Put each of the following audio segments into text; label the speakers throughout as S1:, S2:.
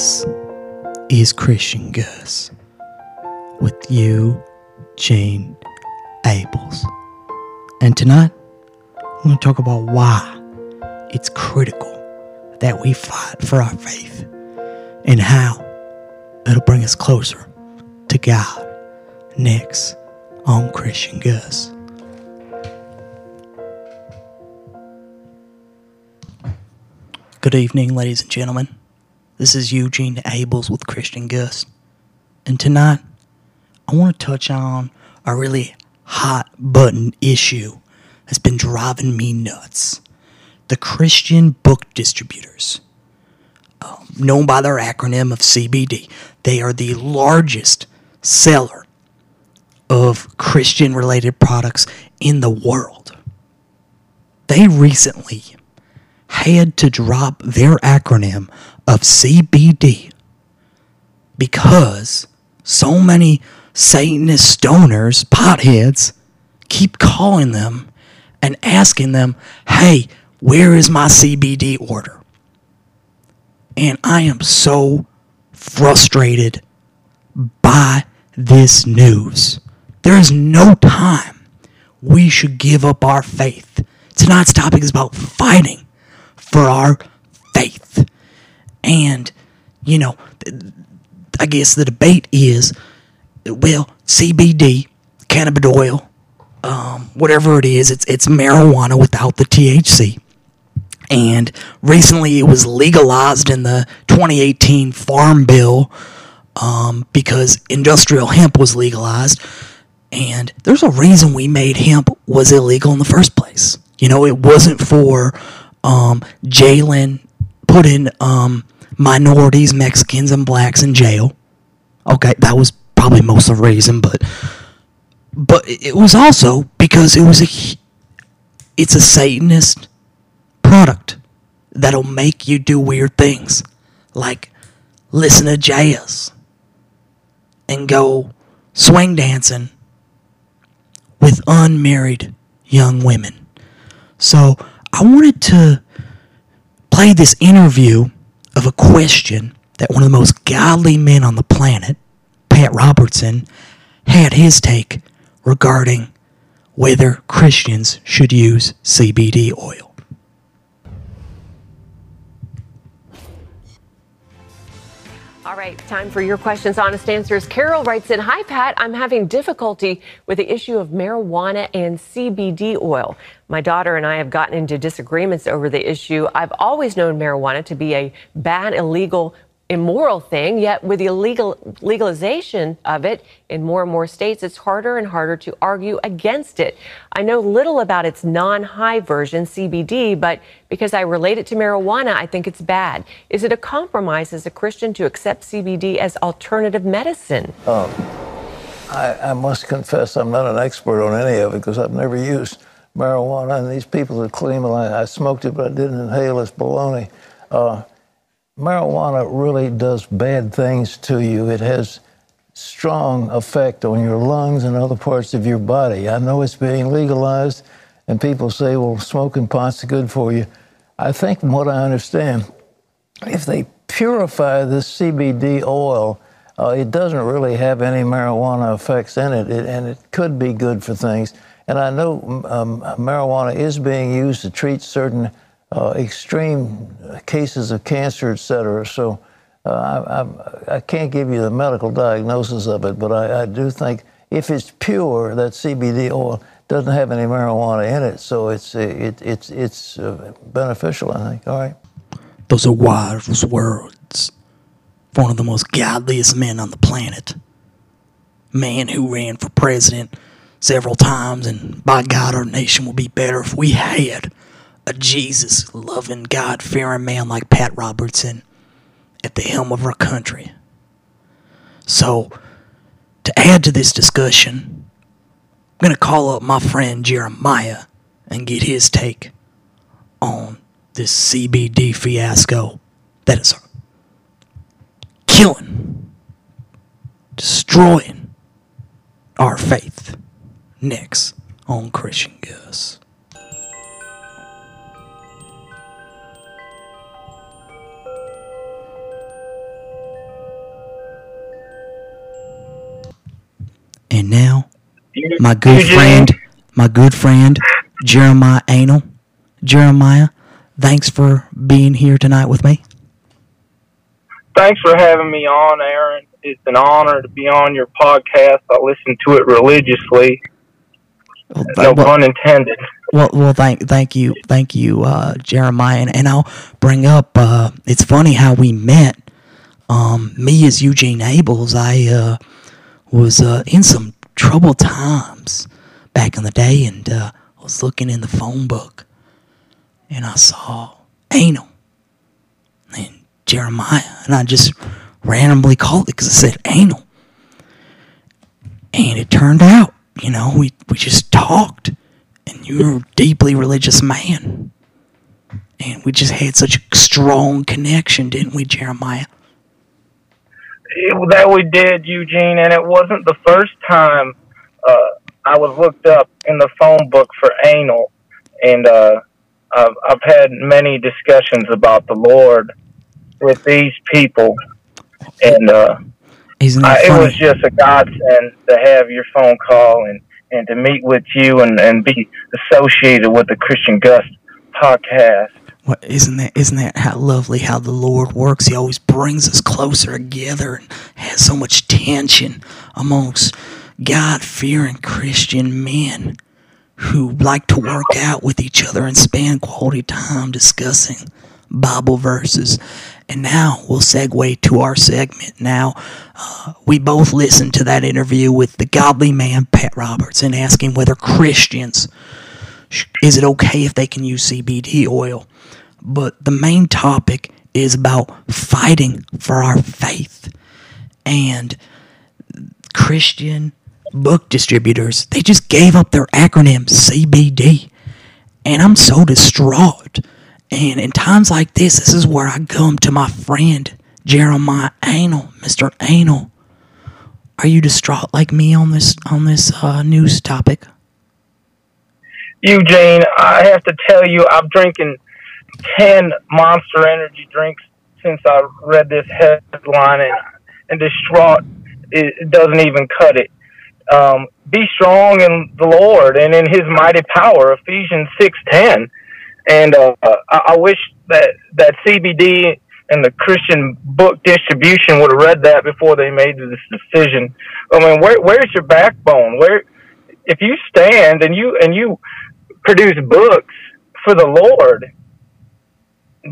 S1: This is Christian Gust with you, Gene Abels. And tonight, I'm going to talk about why it's critical that we fight for our faith and how it'll bring us closer to God next on Christian Gust. Good evening, ladies and gentlemen. This is Eugene Abels with Christian Gust. And tonight, I want to touch on a really hot button issue that's been driving me nuts. The Christian book distributors, um, known by their acronym of CBD, they are the largest seller of Christian related products in the world. They recently had to drop their acronym of CBD because so many Satanist stoners, potheads, keep calling them and asking them, hey, where is my CBD order? And I am so frustrated by this news. There is no time we should give up our faith. Tonight's topic is about fighting for our faith. And, you know, I guess the debate is well, CBD, cannabis oil, um, whatever it is, it's, it's marijuana without the THC. And recently it was legalized in the 2018 Farm Bill um, because industrial hemp was legalized. And there's a reason we made hemp was illegal in the first place. You know, it wasn't for um, Jalen putting um, minorities, Mexicans, and blacks in jail. Okay, that was probably most of the reason, but but it was also because it was a it's a Satanist product that'll make you do weird things, like listen to jazz and go swing dancing with unmarried young women. So I wanted to play this interview of a question that one of the most godly men on the planet, Pat Robertson, had his take regarding whether Christians should use CBD oil.
S2: All right, time for your questions, honest answers. Carol writes in Hi, Pat. I'm having difficulty with the issue of marijuana and CBD oil. My daughter and I have gotten into disagreements over the issue. I've always known marijuana to be a bad, illegal immoral thing, yet with the illegal legalization of it in more and more states, it's harder and harder to argue against it. I know little about its non-high version, CBD, but because I relate it to marijuana, I think it's bad. Is it a compromise as a Christian to accept CBD as alternative medicine?
S3: Um, I, I must confess I'm not an expert on any of it because I've never used marijuana, and these people that claim I, smoked it but I didn't inhale it's baloney. Uh, marijuana really does bad things to you. It has strong effect on your lungs and other parts of your body. I know it's being legalized, and people say, well, smoking pot's good for you. I think from what I understand, if they purify this CBD oil, uh, it doesn't really have any marijuana effects in it, it, and it could be good for things. And I know um, marijuana is being used to treat certain uh, extreme cases of cancer, et cetera. So uh, I, I, I, can't give you the medical diagnosis of it, but I, I, do think if it's pure, that CBD oil doesn't have any marijuana in it, so it's it, it's it's uh, beneficial. I think. All right.
S1: Those are wise words for one of the most godliest men on the planet. Man who ran for president several times, and by God, our nation will be better if we had a Jesus loving, God fearing man like Pat Robertson at the helm of our country. So, to add to this discussion, I'm going to call up my friend Jeremiah and get his take on this CBD fiasco that is killing, destroying our faith. Next on Christian Gust. My good friend, my good friend, Jeremiah Anal. Jeremiah, thanks for being here tonight with me.
S4: Thanks for having me on, Aaron. It's an honor to be on your podcast. I listen to it religiously. Well, no well, pun intended.
S1: Well, well, thank, thank you, thank you, uh, Jeremiah. And, and I'll bring up. Uh, it's funny how we met. Um, me as Eugene Abels, I uh, was uh, in some troubled times back in the day, and uh, I was looking in the phone book, and I saw Anal and Jeremiah, and I just randomly called it because I said Anal, and it turned out, you know, we we just talked, and you're a deeply religious man, and we just had such a strong connection, didn't we, Jeremiah?
S4: That we did, Eugene, and it wasn't the first time uh, I was looked up in the phone book for anal, and uh, I've, I've had many discussions about the Lord with these people, and uh,
S1: Isn't that
S4: I, it was just a godsend to have your phone call and, and to meet with you and, and be associated with the Christian Gust podcast.
S1: What isn't that isn't that how lovely how the Lord works? He always brings us closer together and has so much tension amongst God fearing Christian men who like to work out with each other and spend quality time discussing Bible verses. And now we'll segue to our segment. Now, uh, we both listened to that interview with the godly man, Pat Roberts, and asking whether Christians, is it okay if they can use CBD oil? But the main topic is about fighting for our faith. And Christian book distributors, they just gave up their acronym CBD. And I'm so distraught. And in times like this, this is where I come to my friend Jeremiah Anal, Mr. Anal. Are you distraught like me on this on this uh, news topic?
S4: Eugene, I have to tell you, I'm drinking ten Monster Energy drinks since I read this headline, and, and distraught it doesn't even cut it um, be strong in the Lord and in His mighty power. Ephesians six ten, and uh, I, I wish that that CBD and the Christian book distribution would have read that before they made this decision. I mean, where where's your backbone? Where if you stand and you and you produce books for the Lord,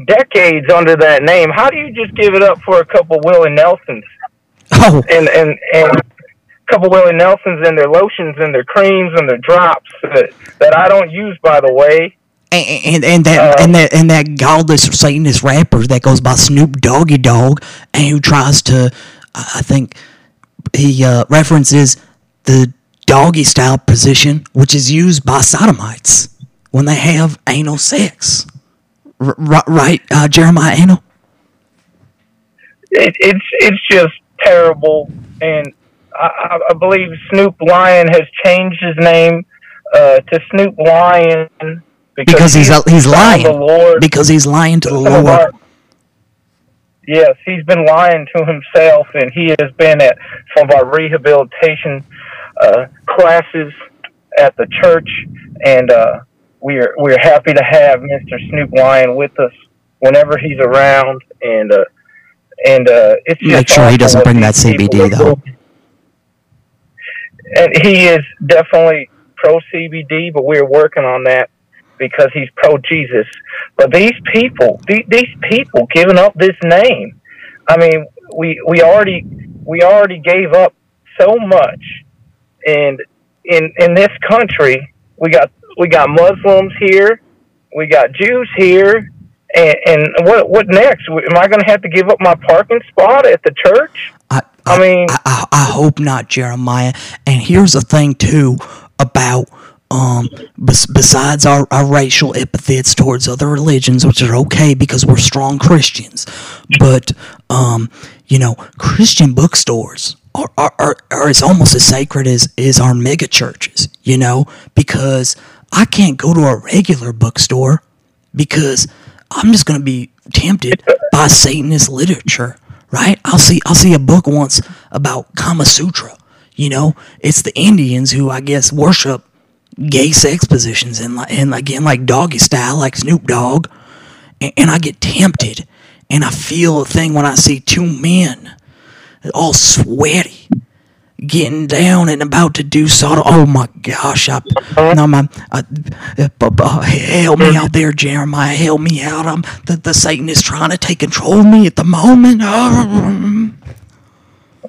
S4: decades under that name, how do you just give it up for a couple Willie Nelsons?
S1: Oh.
S4: And and and couple Willie Nelsons and their lotions and their creams and their drops that, that I don't use, by the way.
S1: And, and, and that uh, and that and that godless Satanist rapper that goes by Snoop Doggy Dogg and who tries to, I think, he uh, references the doggy style position, which is used by sodomites when they have anal sex. R- right, uh, Jeremiah Anal?
S4: It, it's it's just terrible, and I, I believe Snoop Lion has changed his name uh, to Snoop Lion
S1: because, because he's he's, he's lying. Lord, because he's lying to the Lord. Our,
S4: yes, he's been lying to himself, and he has been at some of our rehabilitation uh, classes at the church, and uh, we're we're happy to have Mr. Snoop Lion with us whenever he's around, and uh, and uh, it's
S1: make sure he doesn't bring that CBD though
S4: and he is definitely pro CBD, but we're working on that because he's pro Jesus. But these people, these people giving up this name. I mean, we we already we already gave up so much, and in in this country, we got we got Muslims here, we got Jews here, and, and what what next? Am I going to have to give up my parking spot at the church?
S1: I, I, I mean, I, I, hope not, Jeremiah. And here's the thing too about um, besides our, our racial epithets towards other religions, which are okay because we're strong Christians, but um, you know, Christian bookstores are, are, are, are as almost as sacred as, as our mega churches, you know, because I can't go to a regular bookstore because I'm just going to be tempted by Satanist literature, right? I'll see I'll see a book once about Kama Sutra, You know, it's the Indians who I guess worship gay sex positions and and again like doggy style, like Snoop Dogg, and, and I get tempted, and I feel a thing when I see two men, all sweaty, getting down and about to do so. Oh my gosh! I, no, my, I, uh, uh, help me out there, Jeremiah. Help me out. I'm the, the Satan is trying to take control of me at the moment. Oh.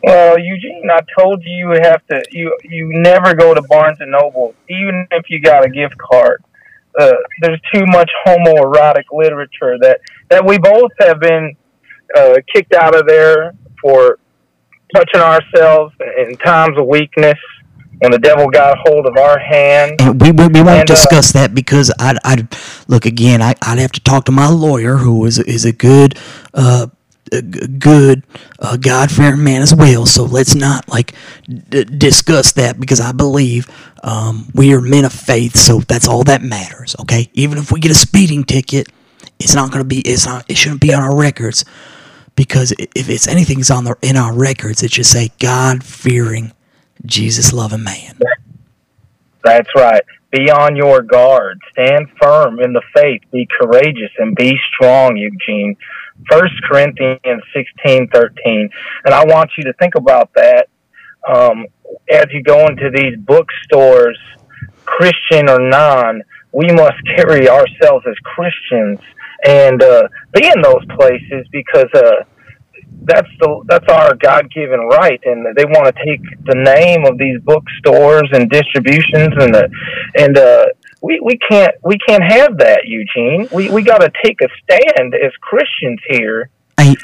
S4: Well, Eugene, I told you you have to. You you never go to Barnes and Noble, even if you got a gift card. Uh, there's too much homoerotic literature that that we both have been uh, kicked out of there for touching ourselves in times of weakness when the devil got hold of our hand.
S1: And we, we, we won't and, uh, discuss uh, that because I'd, I'd look again. I, would have to talk to my lawyer, who is is a good, uh, a good, uh, God fearing man as well. So let's not like d- discuss that because I believe um, we are men of faith. So that's all that matters. Okay, even if we get a speeding ticket, it's not going to be. It's not. It shouldn't be on our records because if it's anything's on the in our records, it should say God fearing, Jesus loving man.
S4: That's right. Be on your guard. Stand firm in the faith. Be courageous and be strong, Eugene. First Corinthians sixteen thirteen, and I want you to think about that um, as you go into these bookstores, Christian or non. We must carry ourselves as Christians and uh, be in those places because uh, that's the that's our God given right, and they want to take the name of these bookstores and distributions and the and uh, we we can't we can't have that, Eugene. We we got to take a stand as Christians here.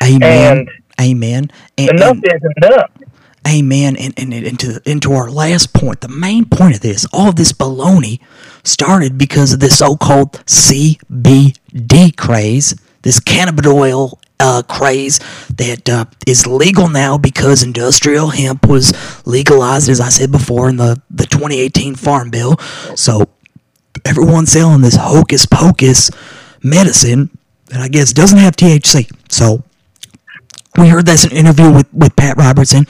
S1: Amen. And Amen.
S4: And, enough and, is enough.
S1: Amen. And, and into into our last point, the main point of this, all of this baloney started because of this so-called CBD craze, this cannabidiol uh, craze that uh, is legal now because industrial hemp was legalized, as I said before, in the, the 2018 Farm Bill. So everyone's selling this hocus pocus medicine that I guess doesn't have THC. So we heard that's an interview with, with Pat Robertson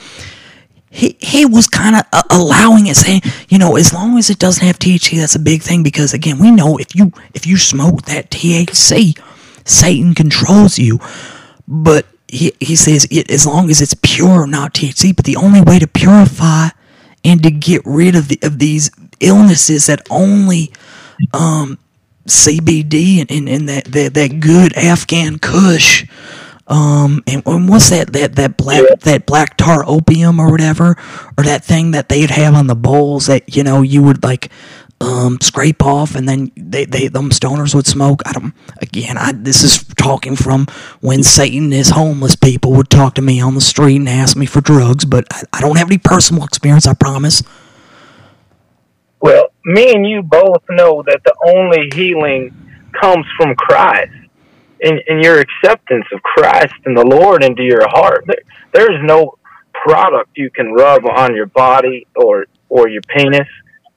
S1: he he was kind of uh, allowing it, saying, you know, as long as it doesn't have THC, that's a big thing because again, we know if you if you smoke that THC, Satan controls you. But he he says it, as long as it's pure, not THC. But the only way to purify and to get rid of the of these illnesses that only um, CBD and, and, and that, that that good Afghan Kush um, and, and what's that that that black that black tar opium or whatever, or that thing that they'd have on the bowls that you know you would like um, scrape off, and then they, they them stoners would smoke. I don't. Again, I this is talking from when Satan is homeless people would talk to me on the street and ask me for drugs, but I, I don't have any personal experience. I promise.
S4: Well, me and you both know that the only healing comes from Christ and, in your acceptance of Christ and the Lord into your heart. There, there's no product you can rub on your body or or your penis.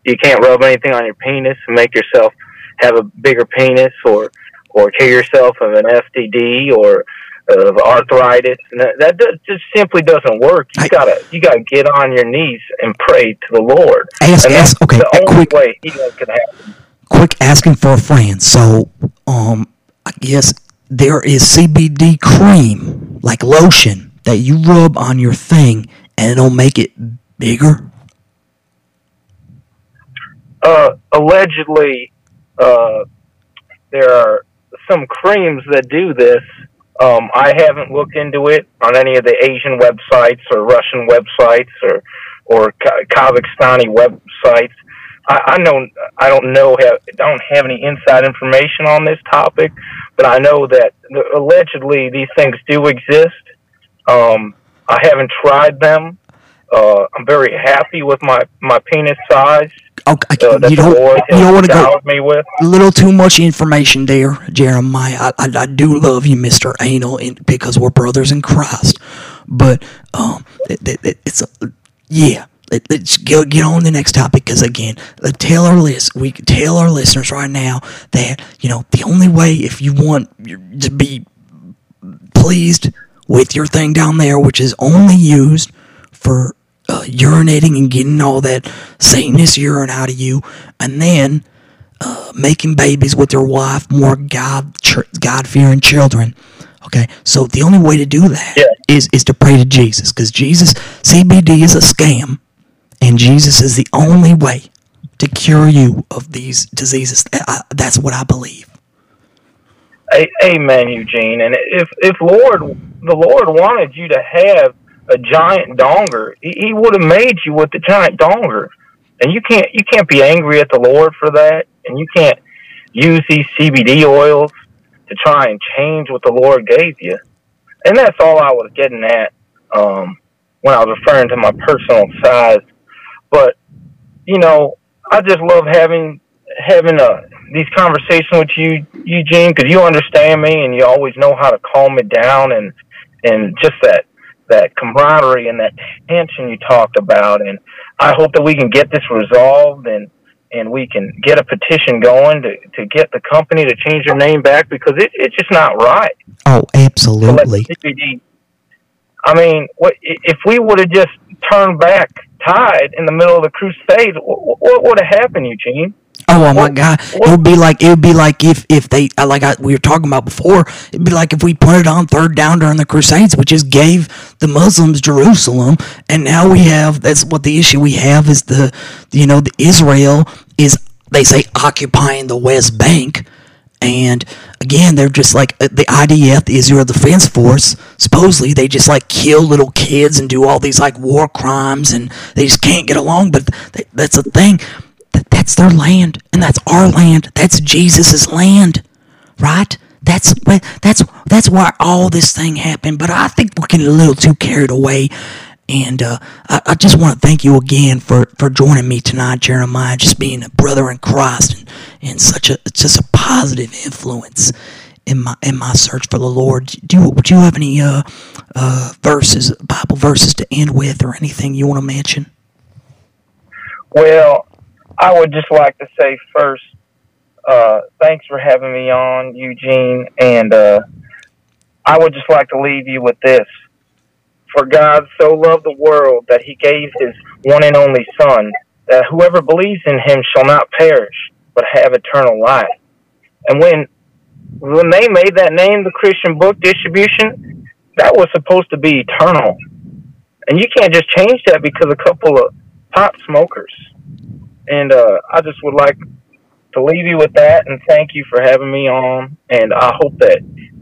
S4: You can't rub anything on your penis and make yourself have a bigger penis or or cure yourself of an STD or of arthritis. And that, that does, just simply doesn't work. You I, gotta you gotta get on your knees and pray to the Lord.
S1: Ask,
S4: and
S1: ask, okay,
S4: the
S1: only
S4: quick, way healing can happen.
S1: Quick asking for a friend. So um I guess there is CBD cream, like lotion, that you rub on your thing and it'll make it bigger?
S4: Uh, allegedly, uh, there are some creams that do this. Um, I haven't looked into it on any of the Asian websites or Russian websites or or Kazakhstani websites. I, I know I don't know have don't have any inside information on this topic, but I know that allegedly these things do exist. Um, I haven't tried them. Uh, I'm very happy with my, my penis size.
S1: Okay, uh, you don't, you don't want to go me with. a little too much information there, Jeremiah. I, I, I do love you, Mister Anal, in, because we're brothers in Christ. But um, it, it, it's a, yeah. Let, us get, get on the next topic because again, tell our list we tell our listeners right now that you know the only way if you want to be pleased with your thing down there, which is only used for uh, urinating and getting all that Satanist urine out of you, and then uh, making babies with your wife, more God God fearing children. Okay, so the only way to do that
S4: Yeah.
S1: is is to pray to Jesus, because Jesus CBD is a scam, and Jesus is the only way to cure you of these diseases. I, that's what I believe.
S4: A- Amen, Eugene. And if if Lord the Lord wanted you to have a giant donger, he, he would have made you with the giant donger. And you can't you can't be angry at the Lord for that, and you can't use these CBD oils to try and change what the Lord gave you. And that's all I was getting at um, when I was referring to my personal size. But you know, I just love having having uh, these conversations with you, Eugene, because you understand me and you always know how to calm me down and and just that that camaraderie and that tension you talked about. And I hope that we can get this resolved and and we can get a petition going to, to get the company to change their name back because it, it's just not right.
S1: Oh, absolutely.
S4: CBD. I mean, what if we would have just turned back Tide in the middle of the crusade? What, what would have happened, Eugene?
S1: Oh, my God! It would be like it would be like if if they uh, like I, we were talking about before. It'd be like if we put it on third down during the Crusades, we just gave the Muslims Jerusalem, and now we have that's what the issue we have is the you know the Israel is they say occupying the West Bank, and again they're just like uh, the IDF, the Israel Defense Force. Supposedly they just like kill little kids and do all these like war crimes, and they just can't get along. But th- that's the thing. Th- that's their land and that's our land that's jesus's land right that's that's that's why all this thing happened but i think we're getting a little too carried away and uh, I, I just want to thank you again for, for joining me tonight, Jeremiah. Just being a brother in Christ and, and such a just a positive influence in my in my search for the Lord. Do you, do you have any uh, uh, verses, Bible verses to end with, or anything you want to mention?
S4: Well, I would just like to say first, uh, thanks for having me on, Eugene, and uh, I would just like to leave you with this. For God so loved the world that he gave his one and only Son, that whoever believes in him shall not perish, but have eternal life. And when when they made that name the Christian book distribution, that was supposed to be eternal. And you can't just change that because a couple of pot smokers. And uh, I just would like to leave you with that and thank you for having me on. And I hope that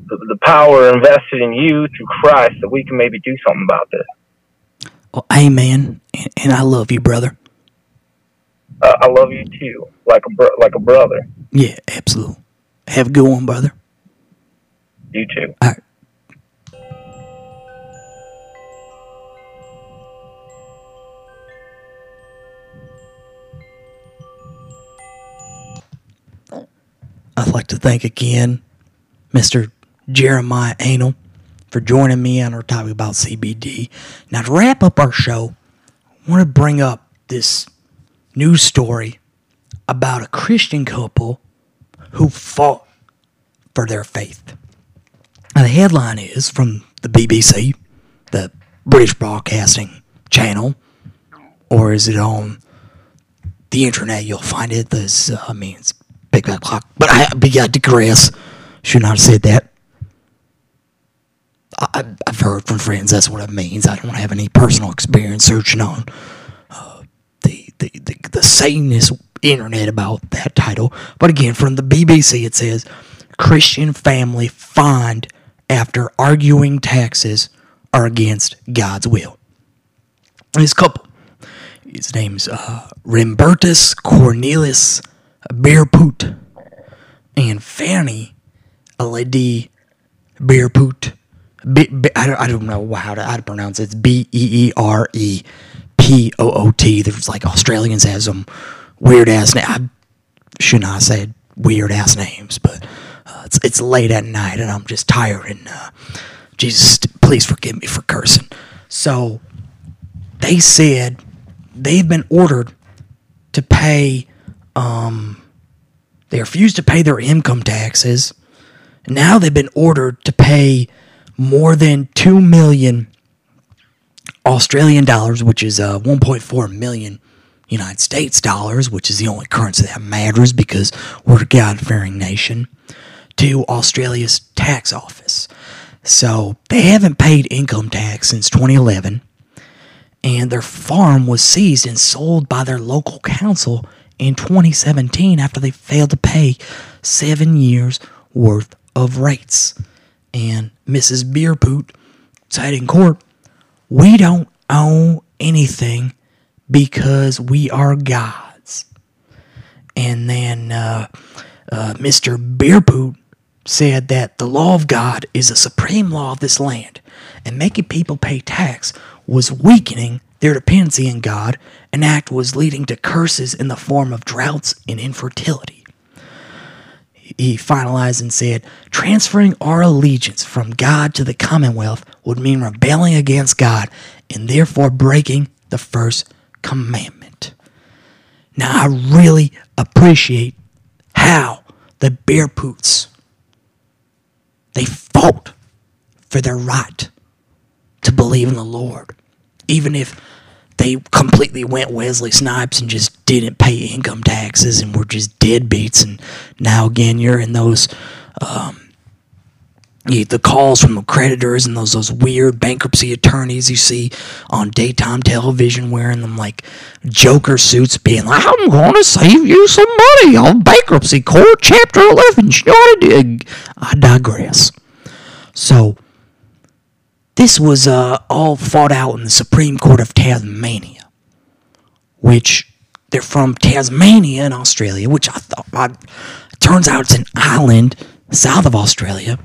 S4: the, power invested in you through Christ that we can maybe do something about this.
S1: Well, amen. And, and I love you, brother.
S4: Uh, I love you too, like a bro- like a brother.
S1: Yeah, absolutely. Have a good one, brother.
S4: You too.
S1: All right. I'd like to thank again Mr. Jeremiah Anal for joining me on our topic about CBD. Now, to wrap up our show, I want to bring up this news story about a Christian couple who fought for their faith. Now, the headline is from the BBC, the British Broadcasting Channel, or is it on the internet? You'll find it. This, uh, I mean, it's big bad clock. But I, but yeah, I. Should not have said that. I, I've heard from friends that's what it means. I don't have any personal experience searching on uh, the, the, the, the Satanist internet about that title. But again, from the BBC, it says Christian family fined after arguing taxes are against God's will. This couple, his name's uh, Rembertus Cornelius Poot, and Fanny Aledi Beerput. Be, be, I, don't, I don't know how to, how to pronounce it. It's B E E R E P O O T. There's like Australians have some weird ass name. I should not said weird ass names, but uh, it's it's late at night and I'm just tired and uh, Jesus, please forgive me for cursing. So they said they've been ordered to pay. Um, they refused to pay their income taxes. Now they've been ordered to pay more than two million Australian dollars, which is uh, 1.4 million United States dollars, which is the only currency that matters because we're a God fearing nation, to Australia's tax office. So they haven't paid income tax since 2011, and their farm was seized and sold by their local council in 2017 after they failed to pay seven years worth of rates. And Mrs. Beerpoot said in court, We don't own anything because we are gods. And then uh, uh, Mr. Beerpoot said that the law of God is a supreme law of this land, and making people pay tax was weakening their dependency in God, an act was leading to curses in the form of droughts and infertility. He finalized and said, transferring our allegiance from God to the Commonwealth would mean rebelling against God and therefore breaking the first commandment. Now, I really appreciate how the Beerpoots they fought for their right to believe in the Lord, even if they completely went Wesley Snipes and just didn't pay income taxes and were just deadbeats. And now again, you're in those um, the calls from the creditors and those those weird bankruptcy attorneys you see on daytime television wearing them like Joker suits, being like, "I'm to save you some money on bankruptcy court, chapter eleven." You know what I dig? I digress. So this was uh, all fought out in the Supreme Court of Tasmania, which they're from Tasmania in Australia, which I thought I, turns out it's an island south of Australia.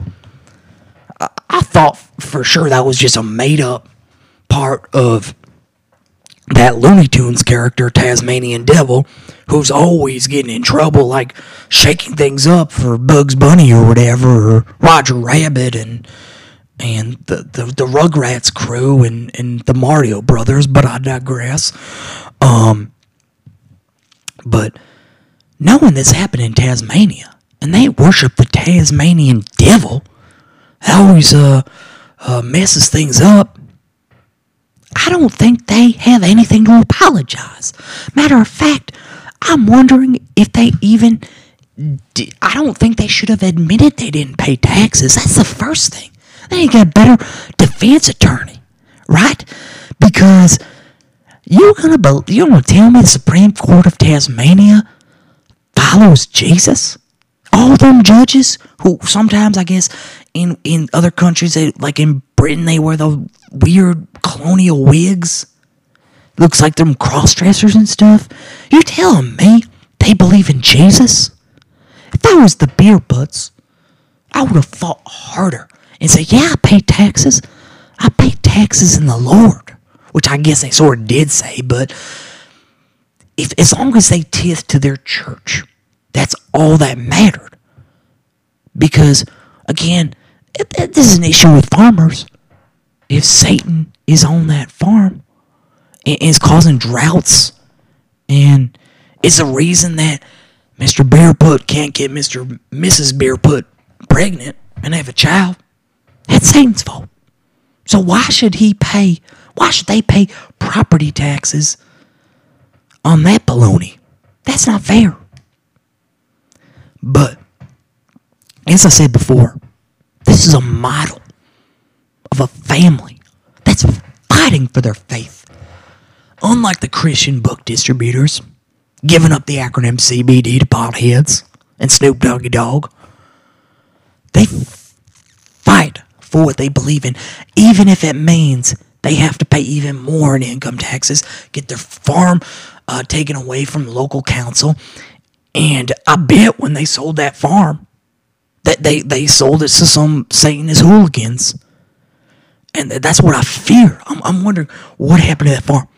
S1: I, I thought for sure that was just a made up part of that Looney Tunes character, Tasmanian Devil, who's always getting in trouble, like shaking things up for Bugs Bunny or whatever, or Roger Rabbit and and the, the, the Rugrats crew and, and the Mario brothers, but I digress. Um, but knowing this happened in Tasmania, and they worship the Tasmanian devil, that always uh, uh, messes things up. I don't think they have anything to apologize. Matter of fact, I'm wondering if they even. I don't think they should have admitted they didn't pay taxes. That's the first thing. They get a better defense attorney, right? Because you're gonna be, you're gonna tell me the Supreme Court of Tasmania follows Jesus? All them judges who sometimes I guess in in other countries they like in Britain they wear the weird colonial wigs. Looks like them cross dressers and stuff. You're telling me they believe in Jesus? If I was the beer butts, I would have fought harder and say, Yeah, I pay taxes. I pay taxes in the Lord. Which I guess they sort of did say, but if as long as they tithe to their church, that's all that mattered. Because again, this is an issue with farmers. If Satan is on that farm and is causing droughts and it's a reason that Mr. Bearput can't get Mr. Mrs. Bearput pregnant and have a child, that's Satan's fault. So why should he pay? Why should they pay property taxes on that baloney? That's not fair. But as I said before, this is a model of a family that's fighting for their faith. Unlike the Christian book distributors, giving up the acronym CBD to potheads and Snoop Doggy Dogg, they fight for what they believe in, even if it means they have to pay even more in income taxes, get their farm uh, taken away from local council. And I bet when they sold that farm, that they, they sold it to some Satanist hooligans. And that's what I fear. I'm, I'm wondering what happened to that farm.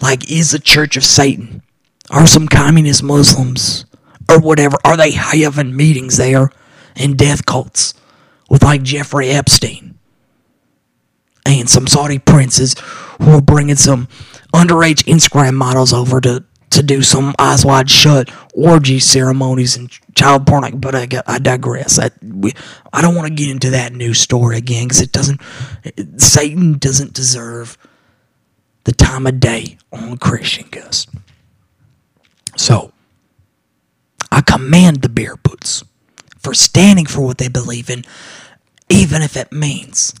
S1: Like, is the Church of Satan? Are some communist Muslims or whatever? Are they having meetings there in death cults? With like Jeffrey Epstein and some Saudi princes who are bringing some underage Instagram models over to, to do some eyes wide shut orgy ceremonies and child porn. But I, I digress. I, we, I don't want to get into that news story again because it doesn't, Satan doesn't deserve the time of day on Christian Gust. So, I command the Bear Boots for standing for what they believe in, even if it means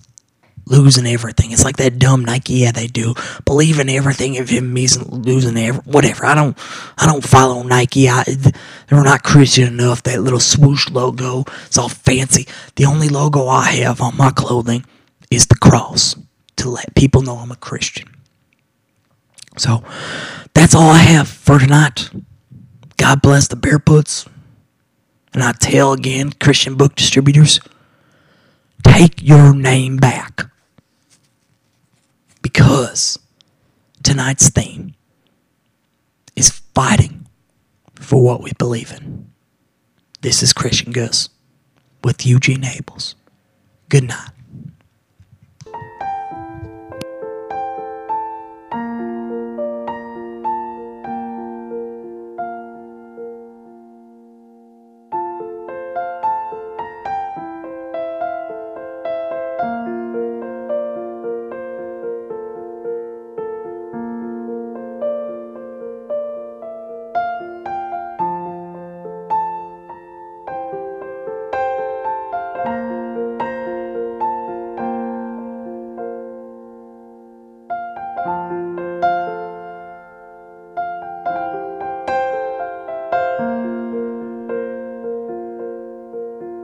S1: losing everything. It's like that dumb Nike. Yeah, they do believe in everything if it means losing every whatever. I don't. I don't follow Nike. I they're not Christian enough. That little swoosh logo. It's all fancy. The only logo I have on my clothing is the cross to let people know I'm a Christian. So that's all I have for tonight. God bless the Bearpoots. And I tell again, Christian book distributors, take your name back. Because tonight's theme is fighting for what we believe in. This is Christian Gust with Eugene Abels. Good night.